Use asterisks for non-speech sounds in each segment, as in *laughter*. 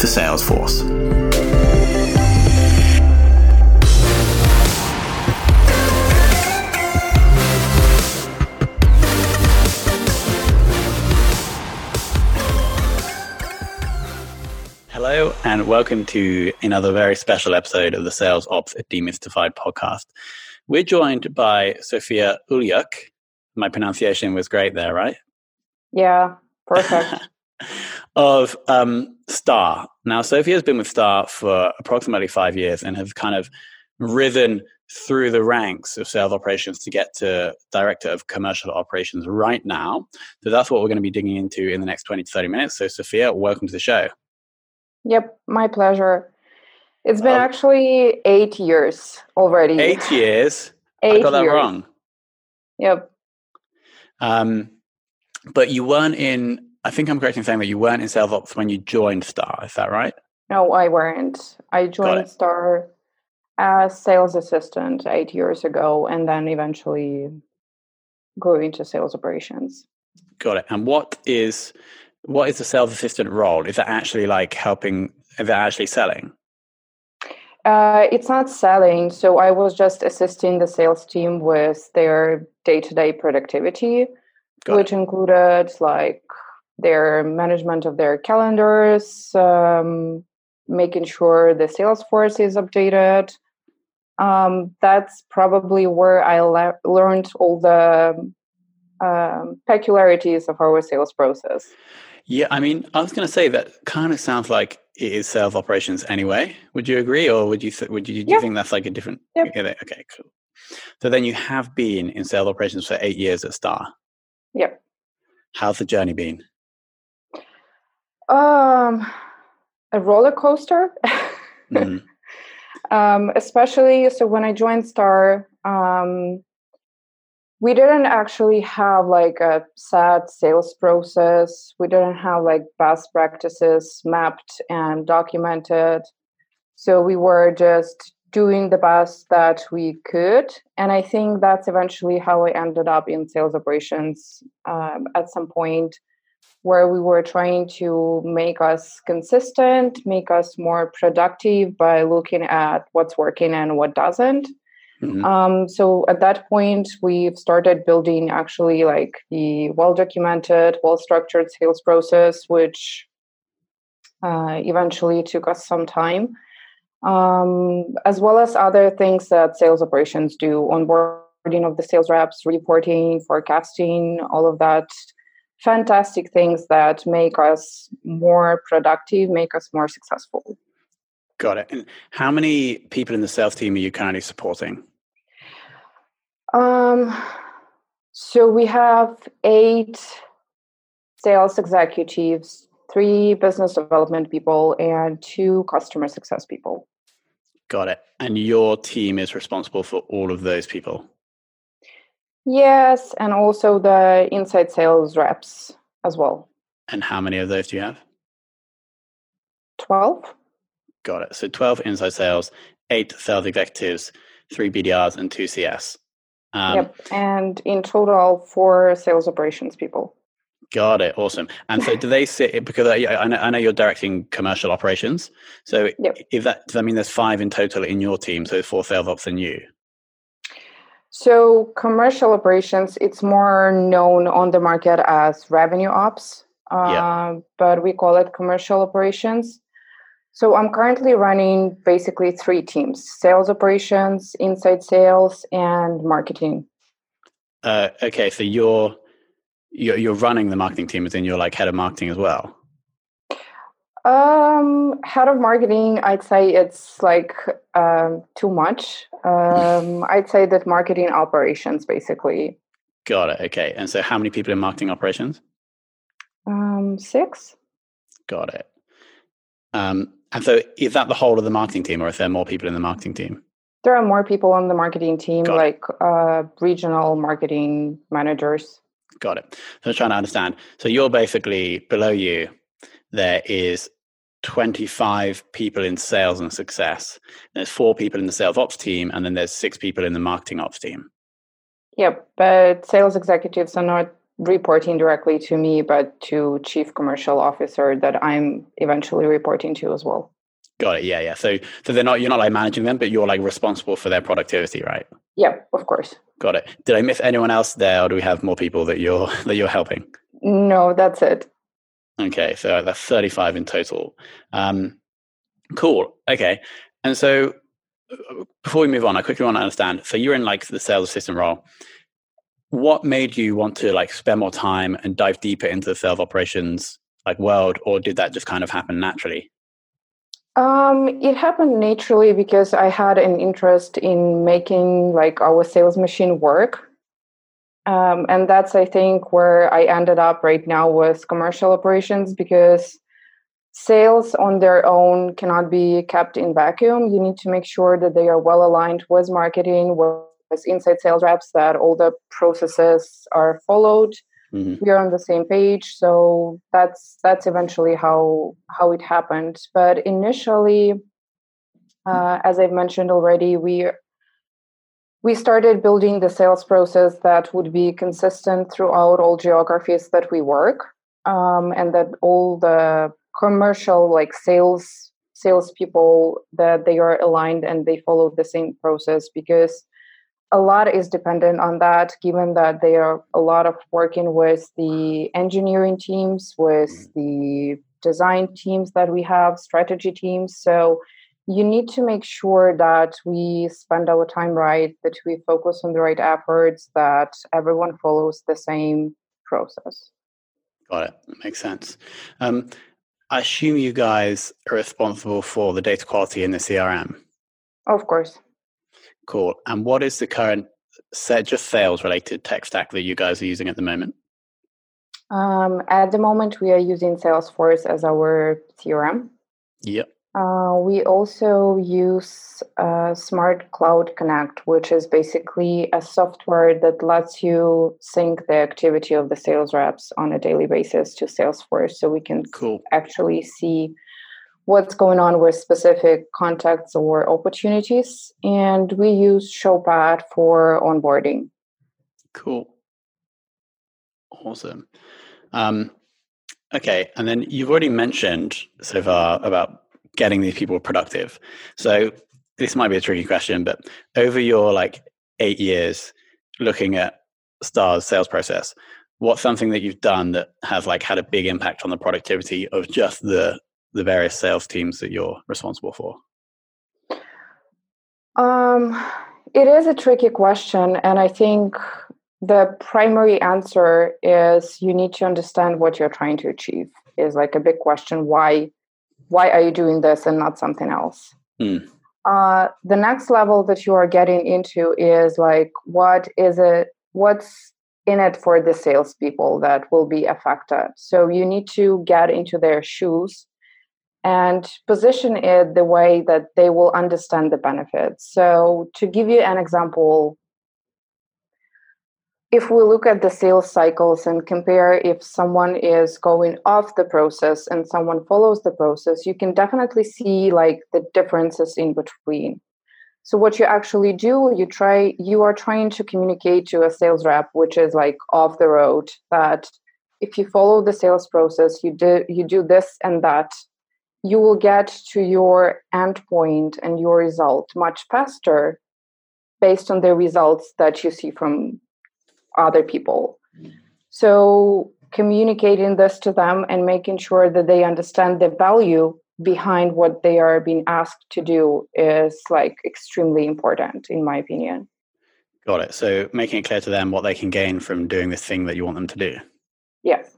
for Salesforce. Hello, and welcome to another very special episode of the Sales Ops Demystified podcast. We're joined by Sophia Ulyuk. My pronunciation was great there, right? Yeah, perfect. *laughs* of um, Star. Now, Sophie has been with Star for approximately five years and has kind of risen through the ranks of sales operations to get to director of commercial operations right now. So that's what we're going to be digging into in the next 20 to 30 minutes. So, Sophia, welcome to the show. Yep, my pleasure. It's been um, actually eight years already. Eight years? Eight I got that years. wrong. Yep. Um, but you weren't in I think I'm correct in saying that you weren't in sales ops when you joined Star. Is that right? No, I weren't. I joined Star as sales assistant eight years ago, and then eventually grew into sales operations. Got it. And what is what is the sales assistant role? Is that actually like helping? Is that actually selling? Uh, it's not selling. So I was just assisting the sales team with their day to day productivity, Got which it. included like their management of their calendars, um, making sure the Salesforce is updated. Um, that's probably where I le- learned all the um, peculiarities of our sales process. Yeah, I mean, I was going to say that kind of sounds like it is sales operations anyway. Would you agree, or would you th- would you, do you think that's like a different? Yep. Okay, cool. So then you have been in sales operations for eight years at Star. Yep. How's the journey been? Um, a roller coaster. mm-hmm. *laughs* um, especially so when I joined Star, um, we didn't actually have like a set sales process. We didn't have like best practices mapped and documented. So we were just doing the best that we could. And I think that's eventually how I ended up in sales operations um, at some point where we were trying to make us consistent, make us more productive by looking at what's working and what doesn't. Mm-hmm. Um, so at that point, we've started building actually like the well documented, well structured sales process, which uh, eventually took us some time, um, as well as other things that sales operations do onboarding of the sales reps, reporting, forecasting, all of that fantastic things that make us more productive, make us more successful. Got it. And how many people in the sales team are you currently supporting? Um, so we have eight sales executives, three business development people, and two customer success people. Got it. And your team is responsible for all of those people? Yes, and also the inside sales reps as well. And how many of those do you have? 12. Got it. So 12 inside sales, eight sales executives, three BDRs, and two CS. Um, yep. And in total, four sales operations people. Got it. Awesome. And so, do they sit because I, I, know, I know you're directing commercial operations. So, yep. if that does that mean there's five in total in your team? So, four sales ops and you. So commercial operations, it's more known on the market as revenue ops, uh, yeah. but we call it commercial operations. So I'm currently running basically three teams: sales operations, inside sales, and marketing. Uh, okay, so you're, you're you're running the marketing team, as in you're like head of marketing as well. Um, head of marketing, I'd say it's like um, too much. Um, *laughs* I'd say that marketing operations, basically. Got it. Okay. And so, how many people in marketing operations? Um, six. Got it. Um, and so, is that the whole of the marketing team, or is there more people in the marketing team? There are more people on the marketing team, Got like uh, regional marketing managers. Got it. So, I'm trying to understand. So, you're basically below you there is 25 people in sales and success. There's four people in the sales ops team, and then there's six people in the marketing ops team. Yep, but sales executives are not reporting directly to me, but to chief commercial officer that I'm eventually reporting to as well. Got it. Yeah, yeah. So, so they're not you're not like managing them, but you're like responsible for their productivity, right? Yeah, of course. Got it. Did I miss anyone else there, or do we have more people that you're *laughs* that you're helping? No, that's it. Okay, so that's 35 in total. Um, cool. Okay. And so before we move on, I quickly want to understand. So you're in like the sales assistant role. What made you want to like spend more time and dive deeper into the sales operations like world, or did that just kind of happen naturally? Um, it happened naturally because I had an interest in making like our sales machine work um, and that's, I think, where I ended up right now with commercial operations because sales on their own cannot be kept in vacuum. You need to make sure that they are well aligned with marketing, with inside sales reps, that all the processes are followed. Mm-hmm. We are on the same page, so that's that's eventually how how it happened. But initially, uh, as I've mentioned already, we we started building the sales process that would be consistent throughout all geographies that we work um, and that all the commercial like sales salespeople that they are aligned and they follow the same process because a lot is dependent on that given that they are a lot of working with the engineering teams with mm. the design teams that we have strategy teams so you need to make sure that we spend our time right, that we focus on the right efforts, that everyone follows the same process. Got it. Makes sense. Um, I assume you guys are responsible for the data quality in the CRM. Of course. Cool. And what is the current set, just sales related tech stack that you guys are using at the moment? Um, at the moment, we are using Salesforce as our CRM. Yep. Uh, we also use uh, Smart Cloud Connect, which is basically a software that lets you sync the activity of the sales reps on a daily basis to Salesforce so we can cool. actually see what's going on with specific contacts or opportunities. And we use Showpad for onboarding. Cool. Awesome. Um, okay. And then you've already mentioned so far about getting these people productive. So this might be a tricky question, but over your like eight years looking at Star's sales process, what's something that you've done that has like had a big impact on the productivity of just the the various sales teams that you're responsible for? Um, it is a tricky question, and I think the primary answer is you need to understand what you're trying to achieve. Is like a big question why why are you doing this and not something else? Mm. uh, the next level that you are getting into is like what is it what's in it for the salespeople that will be affected? So you need to get into their shoes and position it the way that they will understand the benefits. So to give you an example if we look at the sales cycles and compare if someone is going off the process and someone follows the process you can definitely see like the differences in between. So what you actually do you try you are trying to communicate to a sales rep which is like off the road that if you follow the sales process you do you do this and that you will get to your endpoint and your result much faster based on the results that you see from other people. So communicating this to them and making sure that they understand the value behind what they are being asked to do is like extremely important in my opinion. Got it. So making it clear to them what they can gain from doing this thing that you want them to do. Yes.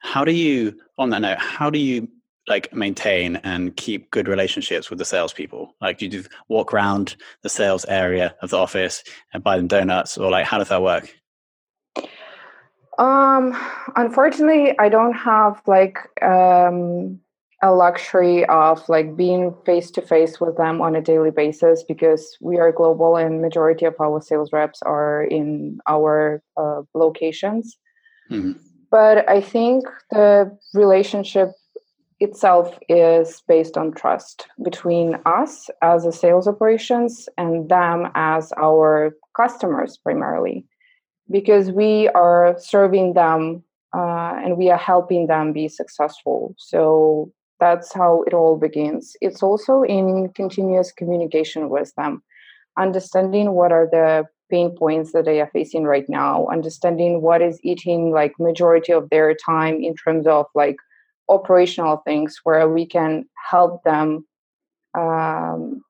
How do you on that note how do you like maintain and keep good relationships with the salespeople? Like do you walk around the sales area of the office and buy them donuts or like how does that work um unfortunately i don't have like um a luxury of like being face to face with them on a daily basis because we are global and majority of our sales reps are in our uh, locations mm-hmm. but i think the relationship itself is based on trust between us as a sales operations and them as our customers primarily because we are serving them uh, and we are helping them be successful so that's how it all begins. It's also in continuous communication with them, understanding what are the pain points that they are facing right now, understanding what is eating like majority of their time in terms of like operational things where we can help them um,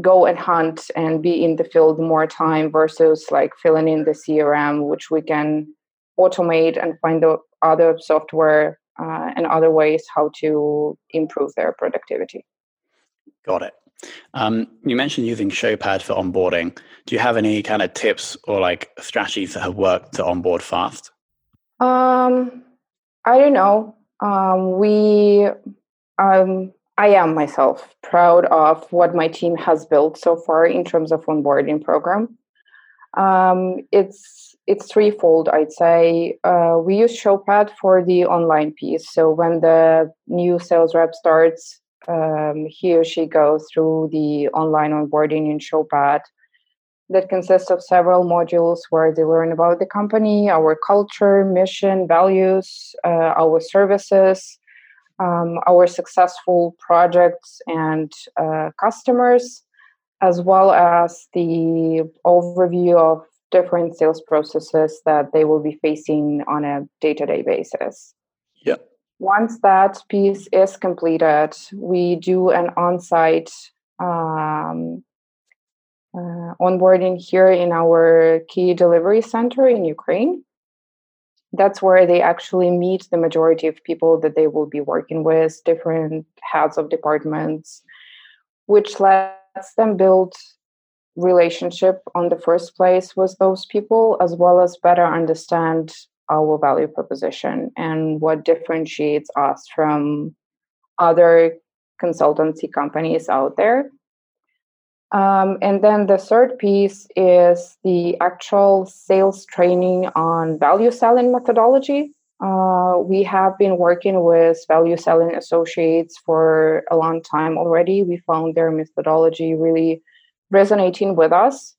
go and hunt and be in the field more time versus like filling in the CRM, which we can automate and find the other software uh, and other ways how to improve their productivity. Got it. Um, you mentioned using Showpad for onboarding. Do you have any kind of tips or like strategies that have worked to onboard fast? Um, I don't know. Um, we, um, I am myself proud of what my team has built so far in terms of onboarding program. Um, it's it's threefold, I'd say. Uh, we use Showpad for the online piece. So when the new sales rep starts, um, he or she goes through the online onboarding in Showpad that consists of several modules where they learn about the company, our culture, mission, values, uh, our services, um, our successful projects and uh, customers, as well as the overview of different sales processes that they will be facing on a day-to-day basis. Yeah. Once that piece is completed, we do an on-site um, uh, onboarding here in our key delivery center in Ukraine. That's where they actually meet the majority of people that they will be working with, different heads of departments, which lets them build relationship on the first place with those people, as well as better understand our value proposition and what differentiates us from other consultancy companies out there. Um, and then the third piece is the actual sales training on value selling methodology. Uh, we have been working with value selling associates for a long time already. We found their methodology really resonating with us.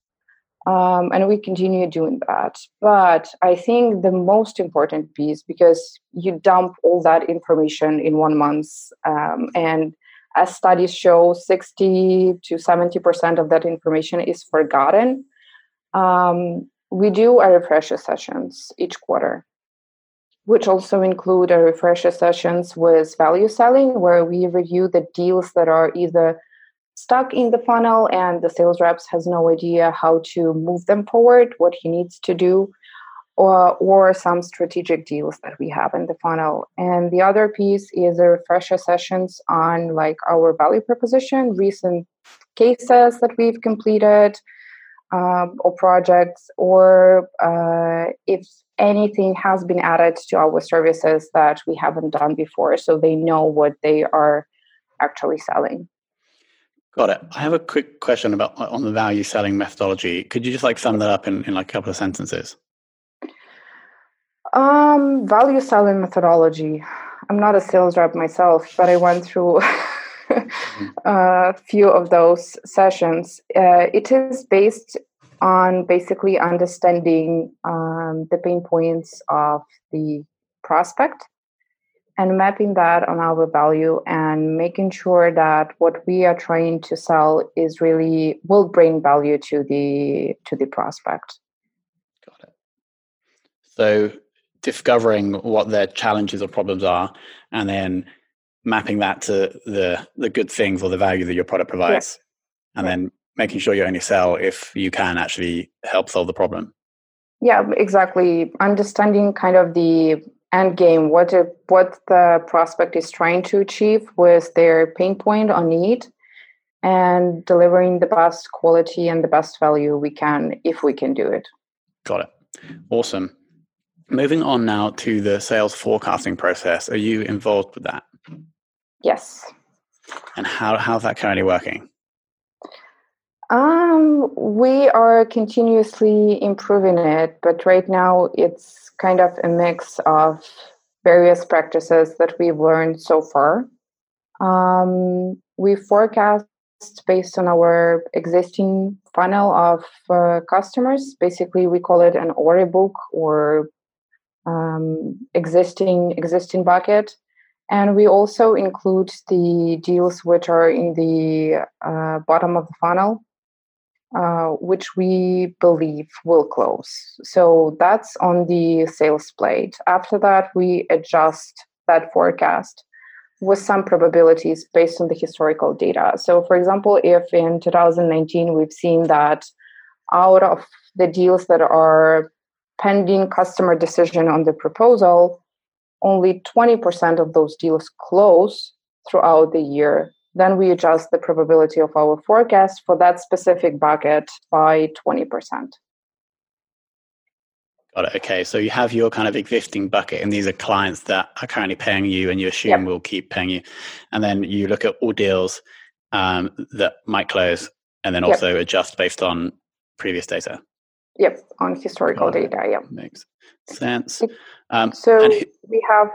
Um, and we continue doing that. But I think the most important piece, because you dump all that information in one month, um, and as studies show, 60 to 70% of that information is forgotten. Um, we do a refresher sessions each quarter, which also include a refresher sessions with value selling, where we review the deals that are either stuck in the funnel and the sales reps has no idea how to move them forward what he needs to do or or some strategic deals that we have in the funnel and the other piece is the refresher sessions on like our value proposition recent cases that we've completed um, or projects or uh, if anything has been added to our services that we haven't done before so they know what they are actually selling Got it. I have a quick question about on the value selling methodology. Could you just like sum that up in, in like a couple of sentences? Um, value selling methodology. I'm not a sales rep myself, but I went through *laughs* a few of those sessions. Uh, it is based on basically understanding um, the pain points of the prospect and mapping that on our value and making sure that what we are trying to sell is really will bring value to the to the prospect got it so discovering what their challenges or problems are and then mapping that to the the good things or the value that your product provides yeah. and yeah. then making sure you only sell if you can actually help solve the problem. Yeah exactly. Understanding kind of the end game what a, what the prospect is trying to achieve with their pain point or need and delivering the best quality and the best value we can if we can do it. Got it. Awesome moving on now to the sales forecasting process are you involved with that yes and how how's that currently working um, we are continuously improving it, but right now it's kind of a mix of various practices that we've learned so far. Um, we forecast based on our existing funnel of uh, customers. Basically, we call it an order book or um, existing existing bucket. And we also include the deals which are in the uh, bottom of the funnel, uh, which we believe will close. So that's on the sales plate. After that, we adjust that forecast with some probabilities based on the historical data. So, for example, if in 2019 we've seen that out of the deals that are pending customer decision on the proposal, only 20% of those deals close throughout the year then we adjust the probability of our forecast for that specific bucket by 20%. Got it. Okay. So you have your kind of existing bucket, and these are clients that are currently paying you and you assume yep. will keep paying you. And then you look at all deals um, that might close and then also yep. adjust based on previous data. Yep. On historical data. Yeah. Makes sense. Um, so we have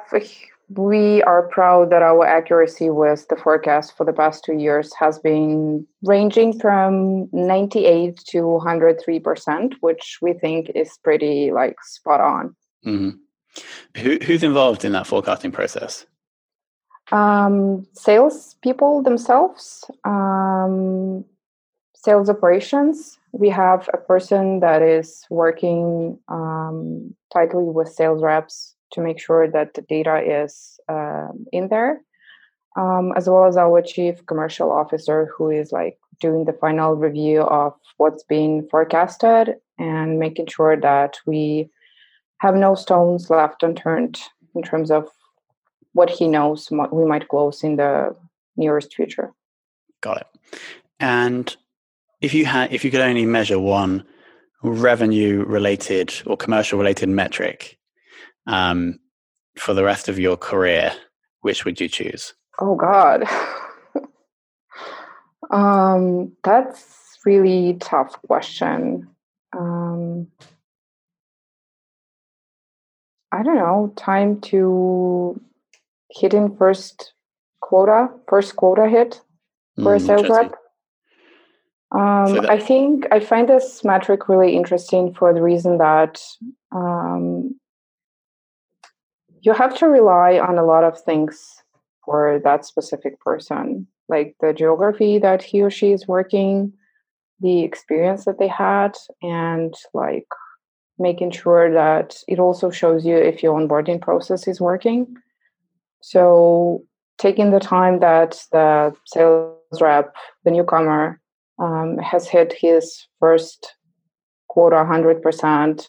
we are proud that our accuracy with the forecast for the past two years has been ranging from 98 to 103%, which we think is pretty like spot on. Mm-hmm. Who, who's involved in that forecasting process? Um, sales people themselves, um, sales operations. We have a person that is working um, tightly with sales reps to make sure that the data is uh, in there, um, as well as our chief commercial officer, who is like doing the final review of what's being forecasted and making sure that we have no stones left unturned in terms of what he knows we might close in the nearest future. Got it. And if you had, if you could only measure one revenue related or commercial related metric um, for the rest of your career, which would you choose? Oh God, *laughs* um, that's really tough question. Um, I don't know. Time to hitting first quota, first quota hit for mm, a sales rep. Um, so that- I think I find this metric really interesting for the reason that um, you have to rely on a lot of things for that specific person, like the geography that he or she is working, the experience that they had, and like making sure that it also shows you if your onboarding process is working. So, taking the time that the sales rep, the newcomer, um, has hit his first quota 100%,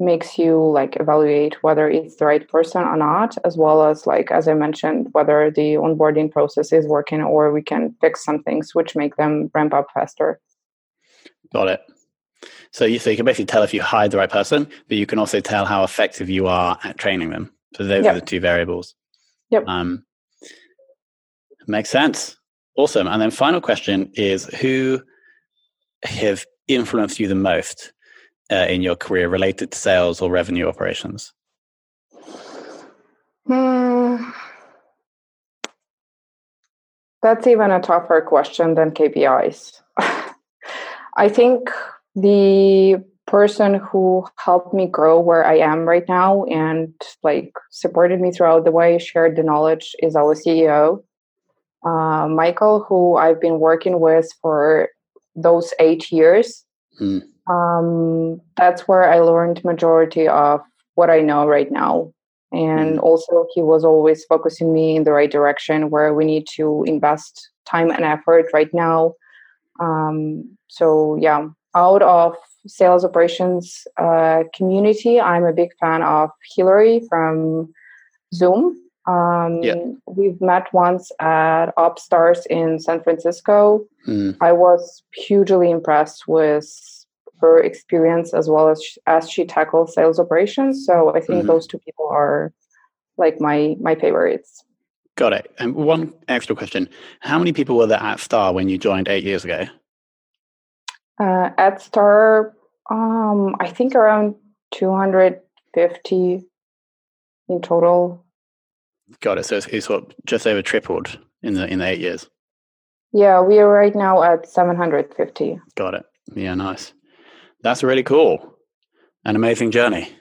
makes you like evaluate whether it's the right person or not as well as like as i mentioned whether the onboarding process is working or we can fix some things which make them ramp up faster. Got it. So you, so you can basically tell if you hired the right person but you can also tell how effective you are at training them. So those yep. are the two variables. Yep. Um, makes sense awesome and then final question is who have influenced you the most uh, in your career related to sales or revenue operations? Hmm. That's even a tougher question than KPIs. *laughs* I think the person who helped me grow where I am right now and like supported me throughout the way, shared the knowledge is our CEO, uh, Michael, who I've been working with for those eight years. Mm. Um, that's where I learned majority of what I know right now. And mm. also, he was always focusing me in the right direction where we need to invest time and effort right now. Um, so, yeah, out of sales operations uh, community, I'm a big fan of Hillary from Zoom. Um, yeah. We've met once at OpsStars in San Francisco. Mm. I was hugely impressed with her experience as well as as she tackles sales operations. So I think mm-hmm. those two people are like my my favorites. Got it. And one extra question: How many people were there at Star when you joined eight years ago? Uh, at Star, um, I think around 250 in total. Got it. So it's, what just over tripled in the in the eight years. Yeah, we are right now at 750. Got it. Yeah, nice. That's really cool. An amazing journey.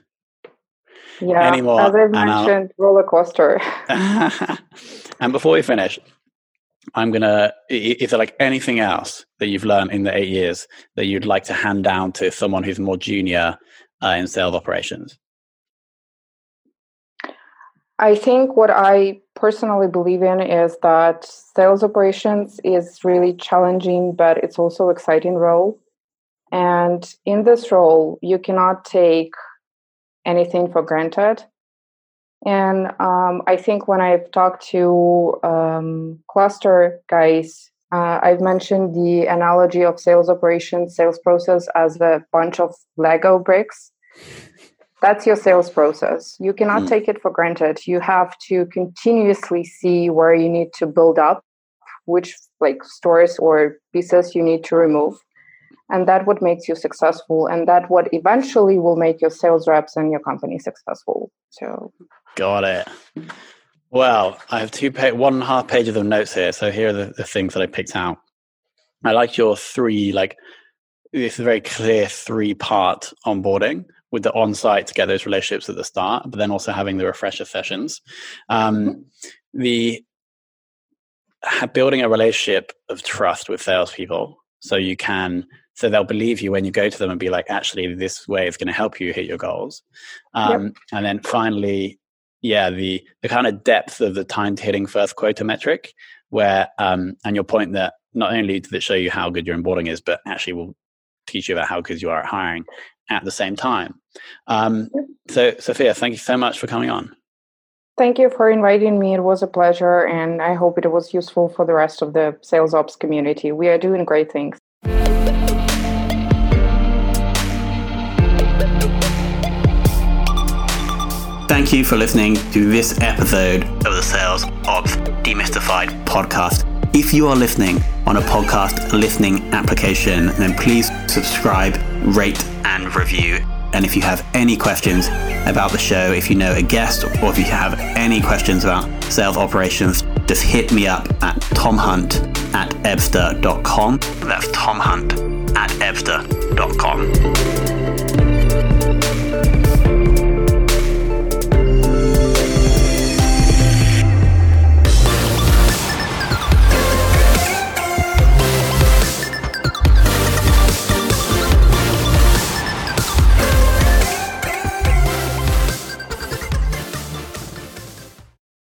Yeah, Any more, as I mentioned, roller coaster. *laughs* *laughs* and before we finish, I'm gonna. Is there like anything else that you've learned in the eight years that you'd like to hand down to someone who's more junior uh, in sales operations? I think what I personally believe in is that sales operations is really challenging, but it's also exciting role. And in this role, you cannot take anything for granted. And um, I think when I've talked to um, cluster guys, uh, I've mentioned the analogy of sales operations, sales process as a bunch of Lego bricks. That's your sales process. You cannot mm. take it for granted. You have to continuously see where you need to build up, which like stores or pieces you need to remove and that what makes you successful and that what eventually will make your sales reps and your company successful so got it well i have two pa- one and a half pages of notes here so here are the, the things that i picked out i like your three like this is very clear three part onboarding with the on-site to get those relationships at the start but then also having the refresher sessions um, mm-hmm. the building a relationship of trust with salespeople so you can so they'll believe you when you go to them and be like actually this way is going to help you hit your goals um, yep. and then finally yeah the the kind of depth of the time to hitting first quota metric where um, and your point that not only does it show you how good your onboarding is but actually will teach you about how good you are at hiring at the same time um, so sophia thank you so much for coming on Thank you for inviting me. It was a pleasure, and I hope it was useful for the rest of the sales ops community. We are doing great things. Thank you for listening to this episode of the Sales Ops Demystified podcast. If you are listening on a podcast listening application, then please subscribe, rate, and review. And if you have any questions about the show, if you know a guest, or if you have any questions about sales operations, just hit me up at tomhunt at ebsta.com. That's tomhunt at ebsta.com.